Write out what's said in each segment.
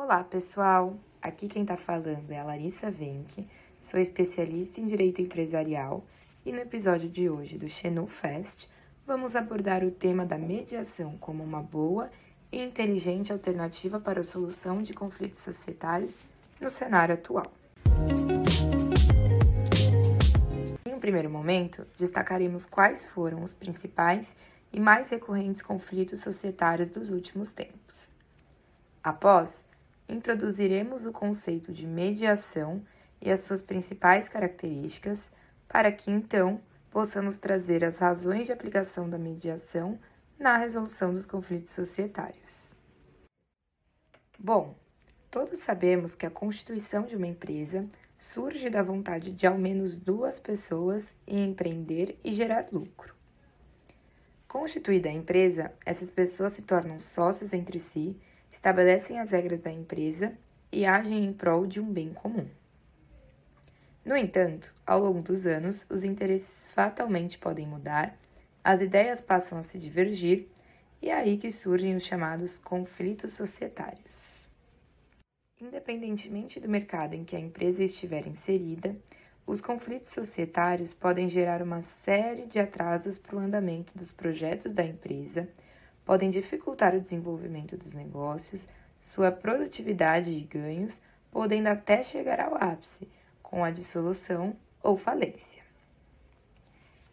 Olá, pessoal! Aqui quem está falando é a Larissa Venck, sou especialista em Direito Empresarial e no episódio de hoje do Xenu Fest vamos abordar o tema da mediação como uma boa e inteligente alternativa para a solução de conflitos societários no cenário atual. Em um primeiro momento, destacaremos quais foram os principais e mais recorrentes conflitos societários dos últimos tempos. Após, introduziremos o conceito de mediação e as suas principais características, para que então possamos trazer as razões de aplicação da mediação na resolução dos conflitos societários. Bom, todos sabemos que a constituição de uma empresa surge da vontade de ao menos duas pessoas em empreender e gerar lucro. Constituída a empresa, essas pessoas se tornam sócios entre si estabelecem as regras da empresa e agem em prol de um bem comum. No entanto, ao longo dos anos, os interesses fatalmente podem mudar, as ideias passam a se divergir e é aí que surgem os chamados conflitos societários. Independentemente do mercado em que a empresa estiver inserida, os conflitos societários podem gerar uma série de atrasos para o andamento dos projetos da empresa podem dificultar o desenvolvimento dos negócios, sua produtividade e ganhos, podendo até chegar ao ápice, com a dissolução ou falência.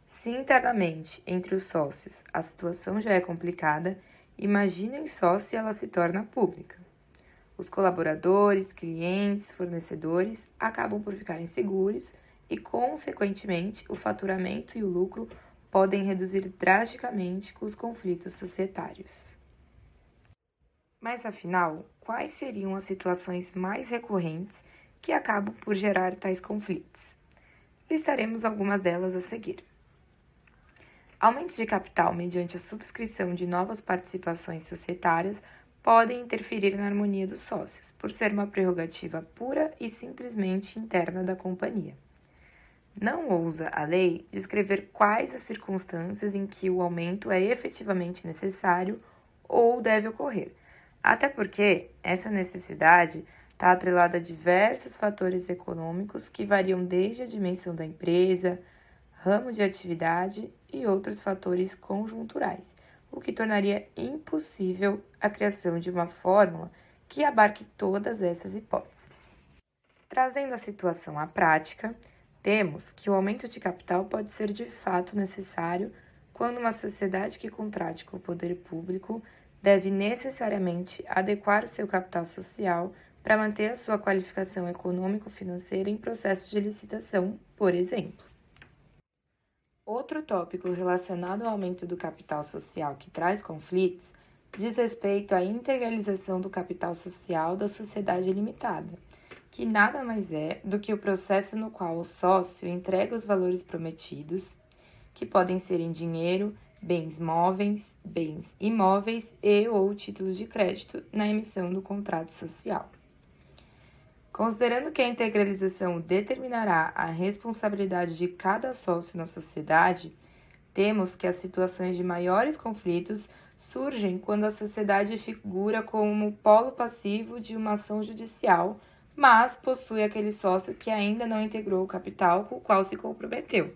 Se internamente, entre os sócios, a situação já é complicada, imaginem só se ela se torna pública. Os colaboradores, clientes, fornecedores acabam por ficar inseguros e, consequentemente, o faturamento e o lucro podem reduzir drasticamente os conflitos societários. Mas afinal, quais seriam as situações mais recorrentes que acabam por gerar tais conflitos? Listaremos algumas delas a seguir. Aumento de capital mediante a subscrição de novas participações societárias podem interferir na harmonia dos sócios, por ser uma prerrogativa pura e simplesmente interna da companhia. Não ousa a lei descrever quais as circunstâncias em que o aumento é efetivamente necessário ou deve ocorrer, até porque essa necessidade está atrelada a diversos fatores econômicos que variam desde a dimensão da empresa, ramo de atividade e outros fatores conjunturais, o que tornaria impossível a criação de uma fórmula que abarque todas essas hipóteses. Trazendo a situação à prática, temos que o aumento de capital pode ser de fato necessário quando uma sociedade que contrate com o poder público deve necessariamente adequar o seu capital social para manter a sua qualificação econômico-financeira em processo de licitação, por exemplo. Outro tópico relacionado ao aumento do capital social que traz conflitos diz respeito à integralização do capital social da sociedade limitada que nada mais é do que o processo no qual o sócio entrega os valores prometidos, que podem ser em dinheiro, bens móveis, bens imóveis e ou títulos de crédito na emissão do contrato social. Considerando que a integralização determinará a responsabilidade de cada sócio na sociedade, temos que as situações de maiores conflitos surgem quando a sociedade figura como polo passivo de uma ação judicial mas possui aquele sócio que ainda não integrou o capital com o qual se comprometeu.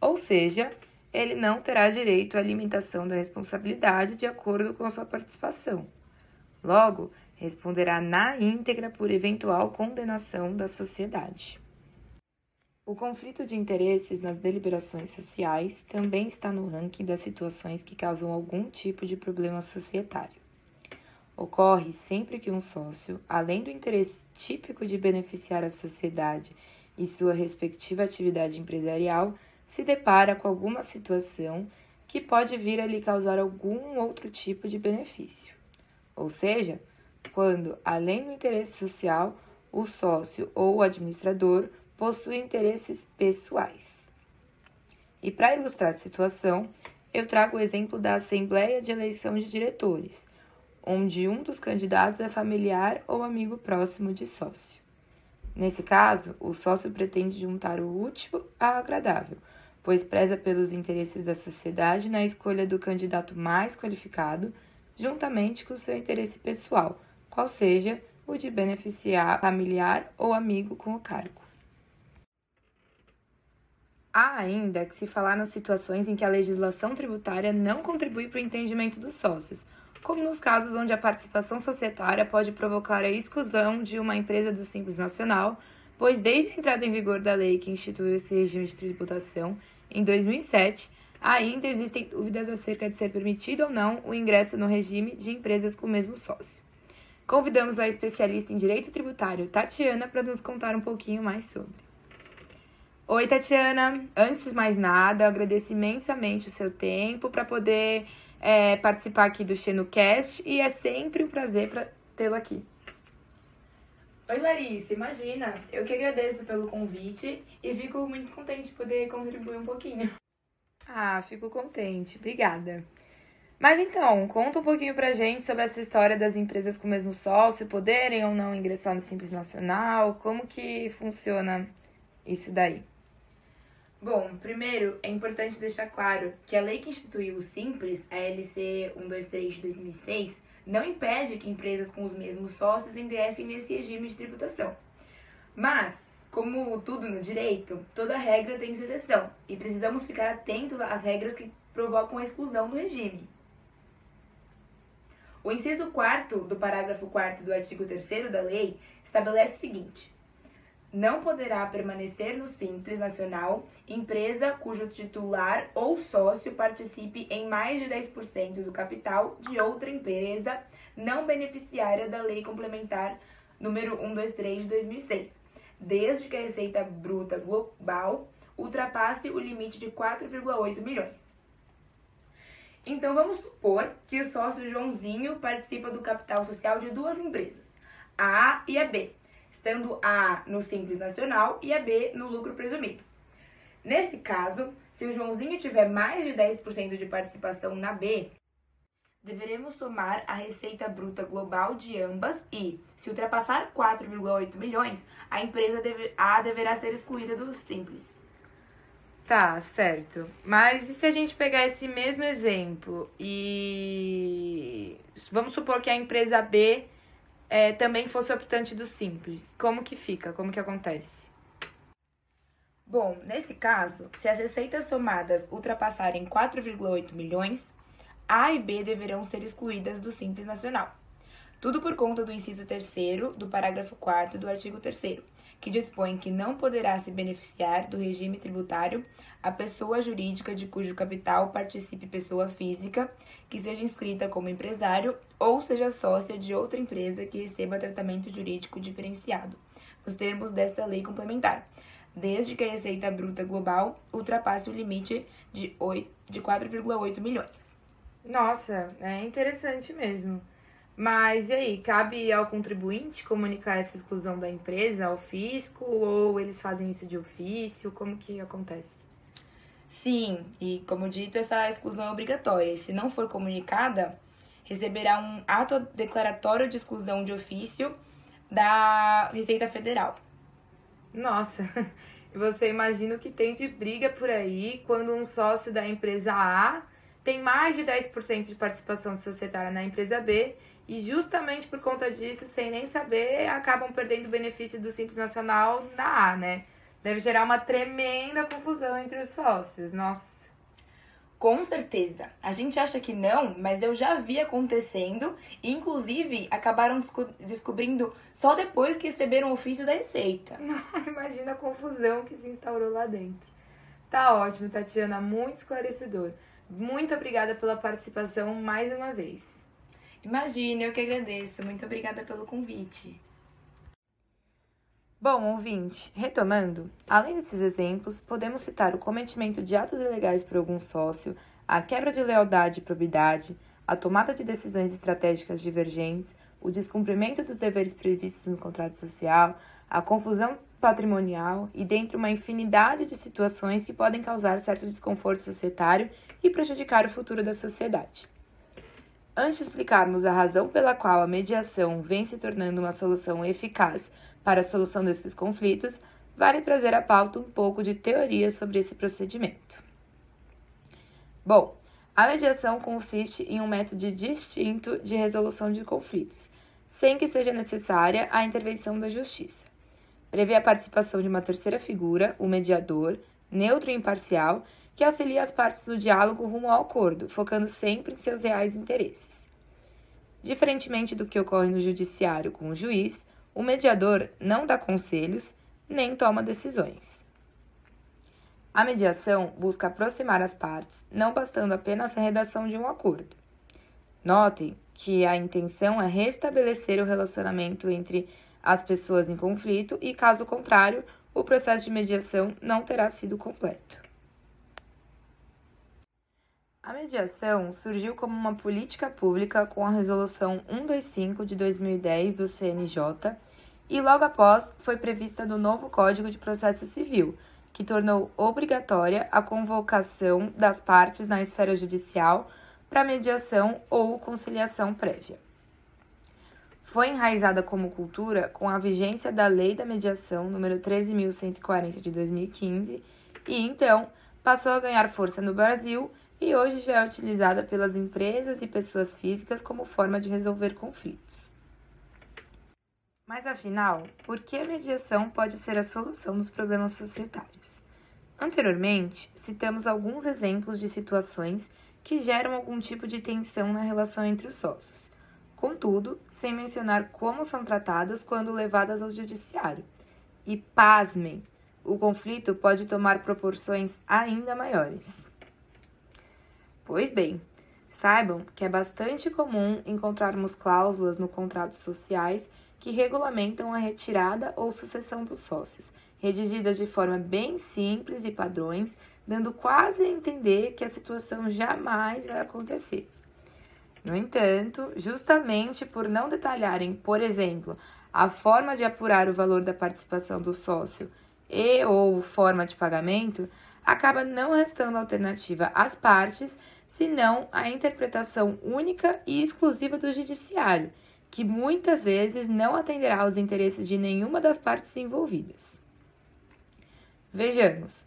Ou seja, ele não terá direito à limitação da responsabilidade de acordo com sua participação. Logo, responderá na íntegra por eventual condenação da sociedade. O conflito de interesses nas deliberações sociais também está no ranking das situações que causam algum tipo de problema societário. Ocorre sempre que um sócio, além do interesse típico de beneficiar a sociedade e sua respectiva atividade empresarial, se depara com alguma situação que pode vir a lhe causar algum outro tipo de benefício. Ou seja, quando, além do interesse social, o sócio ou o administrador possui interesses pessoais. E para ilustrar a situação, eu trago o exemplo da Assembleia de Eleição de Diretores, onde um dos candidatos é familiar ou amigo próximo de sócio. Nesse caso, o sócio pretende juntar o útil ao agradável, pois preza pelos interesses da sociedade na escolha do candidato mais qualificado, juntamente com seu interesse pessoal, qual seja o de beneficiar familiar ou amigo com o cargo. Há ainda que se falar nas situações em que a legislação tributária não contribui para o entendimento dos sócios, como nos casos onde a participação societária pode provocar a exclusão de uma empresa do Simples Nacional, pois desde a entrada em vigor da lei que instituiu esse regime de tributação, em 2007, ainda existem dúvidas acerca de ser permitido ou não o ingresso no regime de empresas com o mesmo sócio. Convidamos a especialista em direito tributário, Tatiana, para nos contar um pouquinho mais sobre. Oi, Tatiana. Antes de mais nada, agradeço imensamente o seu tempo para poder é, participar aqui do XenoCast e é sempre um prazer para tê-lo aqui. Oi, Larissa. Imagina, eu que agradeço pelo convite e fico muito contente de poder contribuir um pouquinho. Ah, fico contente. Obrigada. Mas então, conta um pouquinho pra gente sobre essa história das empresas com o mesmo sócio poderem ou não ingressar no Simples Nacional, como que funciona isso daí. Bom, primeiro é importante deixar claro que a lei que instituiu o Simples, a LC 123 de 2006, não impede que empresas com os mesmos sócios ingressem nesse regime de tributação. Mas, como tudo no direito, toda regra tem sua exceção e precisamos ficar atentos às regras que provocam a exclusão do regime. O inciso 4 do parágrafo 4 do artigo 3 da lei estabelece o seguinte: não poderá permanecer no Simples Nacional empresa cujo titular ou sócio participe em mais de 10% do capital de outra empresa não beneficiária da Lei Complementar número 123 de 2006, desde que a receita bruta global ultrapasse o limite de 4,8 milhões. Então vamos supor que o sócio Joãozinho participa do capital social de duas empresas, a A e a B estando A no Simples Nacional e a B no lucro presumido. Nesse caso, se o Joãozinho tiver mais de 10% de participação na B, deveremos somar a receita bruta global de ambas e, se ultrapassar 4,8 milhões, a empresa deve, A deverá ser excluída do Simples. Tá, certo. Mas e se a gente pegar esse mesmo exemplo e vamos supor que a empresa B é, também fosse optante do simples, como que fica? Como que acontece? Bom, nesse caso, se as receitas somadas ultrapassarem 4,8 milhões, A e B deverão ser excluídas do Simples Nacional. Tudo por conta do inciso 3 do parágrafo 4 do artigo 3 que dispõe que não poderá se beneficiar do regime tributário a pessoa jurídica de cujo capital participe pessoa física que seja inscrita como empresário ou seja sócia de outra empresa que receba tratamento jurídico diferenciado, nos termos desta lei complementar, desde que a receita bruta global ultrapasse o limite de, de 4,8 milhões. Nossa, é interessante mesmo. Mas e aí, cabe ao contribuinte comunicar essa exclusão da empresa ao fisco ou eles fazem isso de ofício? Como que acontece? Sim, e como dito, essa exclusão é obrigatória. Se não for comunicada, receberá um ato declaratório de exclusão de ofício da Receita Federal. Nossa, você imagina o que tem de briga por aí quando um sócio da empresa A tem mais de 10% de participação societária na empresa B e justamente por conta disso, sem nem saber, acabam perdendo o benefício do Simples Nacional na A, né? Deve gerar uma tremenda confusão entre os sócios. Nossa. Com certeza. A gente acha que não, mas eu já vi acontecendo. E, inclusive, acabaram desco descobrindo só depois que receberam o ofício da Receita. Imagina a confusão que se instaurou lá dentro. Tá ótimo, Tatiana. Muito esclarecedor. Muito obrigada pela participação mais uma vez. Imagina, eu que agradeço. Muito obrigada pelo convite. Bom, ouvinte, retomando, além desses exemplos, podemos citar o cometimento de atos ilegais por algum sócio, a quebra de lealdade e probidade, a tomada de decisões estratégicas divergentes, o descumprimento dos deveres previstos no contrato social, a confusão patrimonial e dentre uma infinidade de situações que podem causar certo desconforto societário e prejudicar o futuro da sociedade. Antes de explicarmos a razão pela qual a mediação vem se tornando uma solução eficaz para a solução desses conflitos, vale trazer à pauta um pouco de teoria sobre esse procedimento. Bom, a mediação consiste em um método distinto de resolução de conflitos, sem que seja necessária a intervenção da Justiça. Prevê a participação de uma terceira figura, o mediador, neutro e imparcial, que auxilia as partes no diálogo rumo ao acordo, focando sempre em seus reais interesses. Diferentemente do que ocorre no judiciário com o juiz, o mediador não dá conselhos nem toma decisões. A mediação busca aproximar as partes, não bastando apenas a redação de um acordo. Notem que a intenção é restabelecer o relacionamento entre as pessoas em conflito e, caso contrário, o processo de mediação não terá sido completo. A mediação surgiu como uma política pública com a Resolução 125 de 2010 do CNJ e logo após foi prevista no novo Código de Processo Civil, que tornou obrigatória a convocação das partes na esfera judicial para mediação ou conciliação prévia. Foi enraizada como cultura com a vigência da Lei da Mediação número 13140 de 2015 e então passou a ganhar força no Brasil e hoje já é utilizada pelas empresas e pessoas físicas como forma de resolver conflitos. Mas afinal, por que a mediação pode ser a solução dos problemas societários? Anteriormente, citamos alguns exemplos de situações que geram algum tipo de tensão na relação entre os sócios. Contudo, sem mencionar como são tratadas quando levadas ao judiciário. E pasmem, o conflito pode tomar proporções ainda maiores. Pois bem, saibam que é bastante comum encontrarmos cláusulas no contratos sociais que regulamentam a retirada ou sucessão dos sócios, redigidas de forma bem simples e padrões, dando quase a entender que a situação jamais vai acontecer. No entanto, justamente por não detalharem, por exemplo, a forma de apurar o valor da participação do sócio e ou forma de pagamento, acaba não restando alternativa às partes senão a interpretação única e exclusiva do judiciário, que muitas vezes não atenderá aos interesses de nenhuma das partes envolvidas. Vejamos.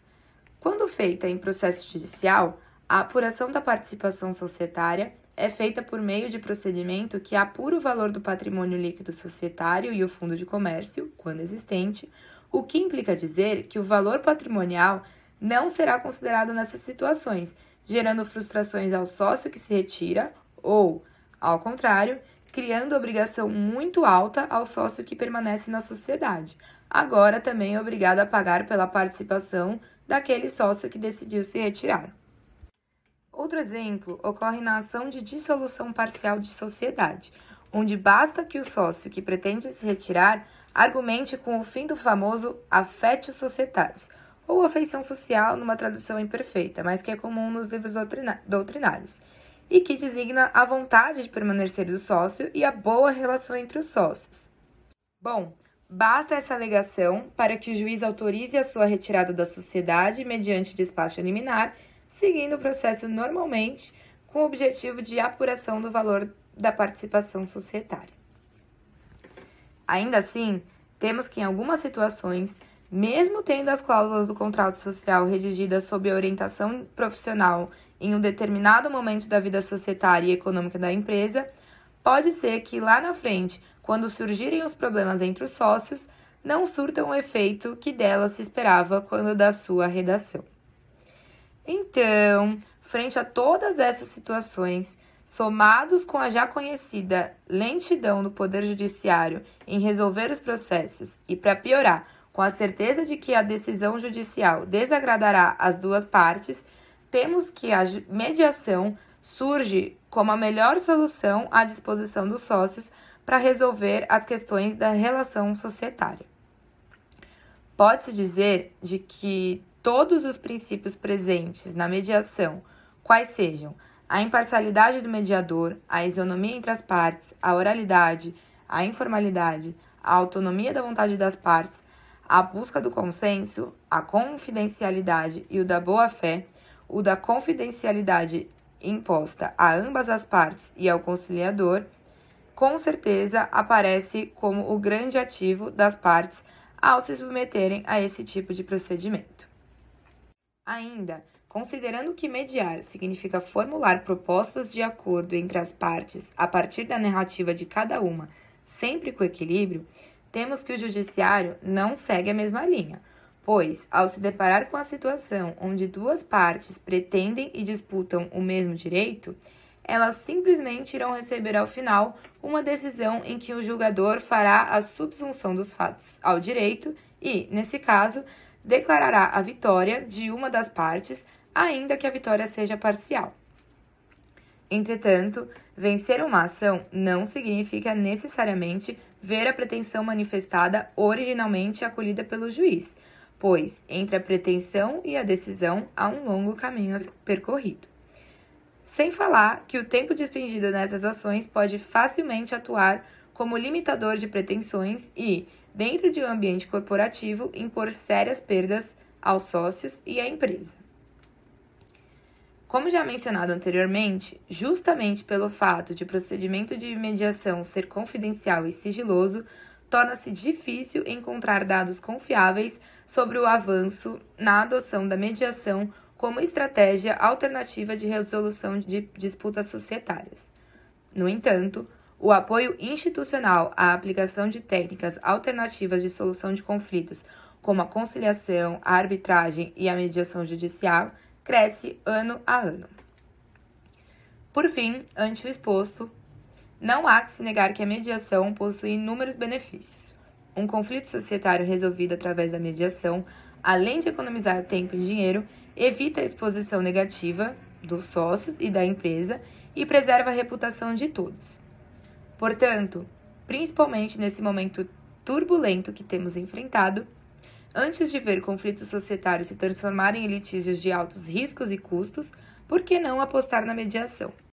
Quando feita em processo judicial, a apuração da participação societária é feita por meio de procedimento que apura o valor do patrimônio líquido societário e o fundo de comércio, quando existente, o que implica dizer que o valor patrimonial não será considerado nessas situações, gerando frustrações ao sócio que se retira ou, ao contrário, criando obrigação muito alta ao sócio que permanece na sociedade, agora também é obrigado a pagar pela participação daquele sócio que decidiu se retirar. Outro exemplo ocorre na ação de dissolução parcial de sociedade, onde basta que o sócio que pretende se retirar argumente com o fim do famoso afetio societatis, ou afeição social numa tradução imperfeita, mas que é comum nos livros doutrinários, e que designa a vontade de permanecer do sócio e a boa relação entre os sócios. Bom, basta essa alegação para que o juiz autorize a sua retirada da sociedade mediante despacho liminar, seguindo o processo normalmente, com o objetivo de apuração do valor da participação societária. Ainda assim, temos que, em algumas situações, mesmo tendo as cláusulas do contrato social redigidas sob a orientação profissional em um determinado momento da vida societária e econômica da empresa, pode ser que lá na frente, quando surgirem os problemas entre os sócios, não surtam o efeito que dela se esperava quando da sua redação. Então, frente a todas essas situações, somados com a já conhecida lentidão do Poder Judiciário em resolver os processos e, para piorar, com a certeza de que a decisão judicial desagradará as duas partes, temos que a mediação surge como a melhor solução à disposição dos sócios para resolver as questões da relação societária. Pode-se dizer de que todos os princípios presentes na mediação, quais sejam a imparcialidade do mediador, a isonomia entre as partes, a oralidade, a informalidade, a autonomia da vontade das partes, a busca do consenso, a confidencialidade e o da boa-fé, o da confidencialidade imposta a ambas as partes e ao conciliador, com certeza aparece como o grande ativo das partes ao se submeterem a esse tipo de procedimento. Ainda, considerando que mediar significa formular propostas de acordo entre as partes a partir da narrativa de cada uma, sempre com equilíbrio, temos que o judiciário não segue a mesma linha, pois, ao se deparar com a situação onde duas partes pretendem e disputam o mesmo direito, elas simplesmente irão receber ao final uma decisão em que o julgador fará a subsunção dos fatos ao direito e, nesse caso, declarará a vitória de uma das partes, ainda que a vitória seja parcial. Entretanto, vencer uma ação não significa necessariamente ver a pretensão manifestada originalmente acolhida pelo juiz, pois entre a pretensão e a decisão há um longo caminho percorrido. Sem falar que o tempo despendido nessas ações pode facilmente atuar como limitador de pretensões e, dentro de um ambiente corporativo, impor sérias perdas aos sócios e à empresa. Como já mencionado anteriormente, justamente pelo fato de procedimento de mediação ser confidencial e sigiloso, torna-se difícil encontrar dados confiáveis sobre o avanço na adoção da mediação como estratégia alternativa de resolução de disputas societárias. No entanto, o apoio institucional à aplicação de técnicas alternativas de solução de conflitos, como a conciliação, a arbitragem e a mediação judicial, cresce ano a ano. Por fim, ante o exposto, não há que se negar que a mediação possui inúmeros benefícios. Um conflito societário resolvido através da mediação, além de economizar tempo e dinheiro, evita a exposição negativa dos sócios e da empresa e preserva a reputação de todos. Portanto, principalmente nesse momento turbulento que temos enfrentado, Antes de ver conflitos societários se transformarem em litígios de altos riscos e custos, por que não apostar na mediação?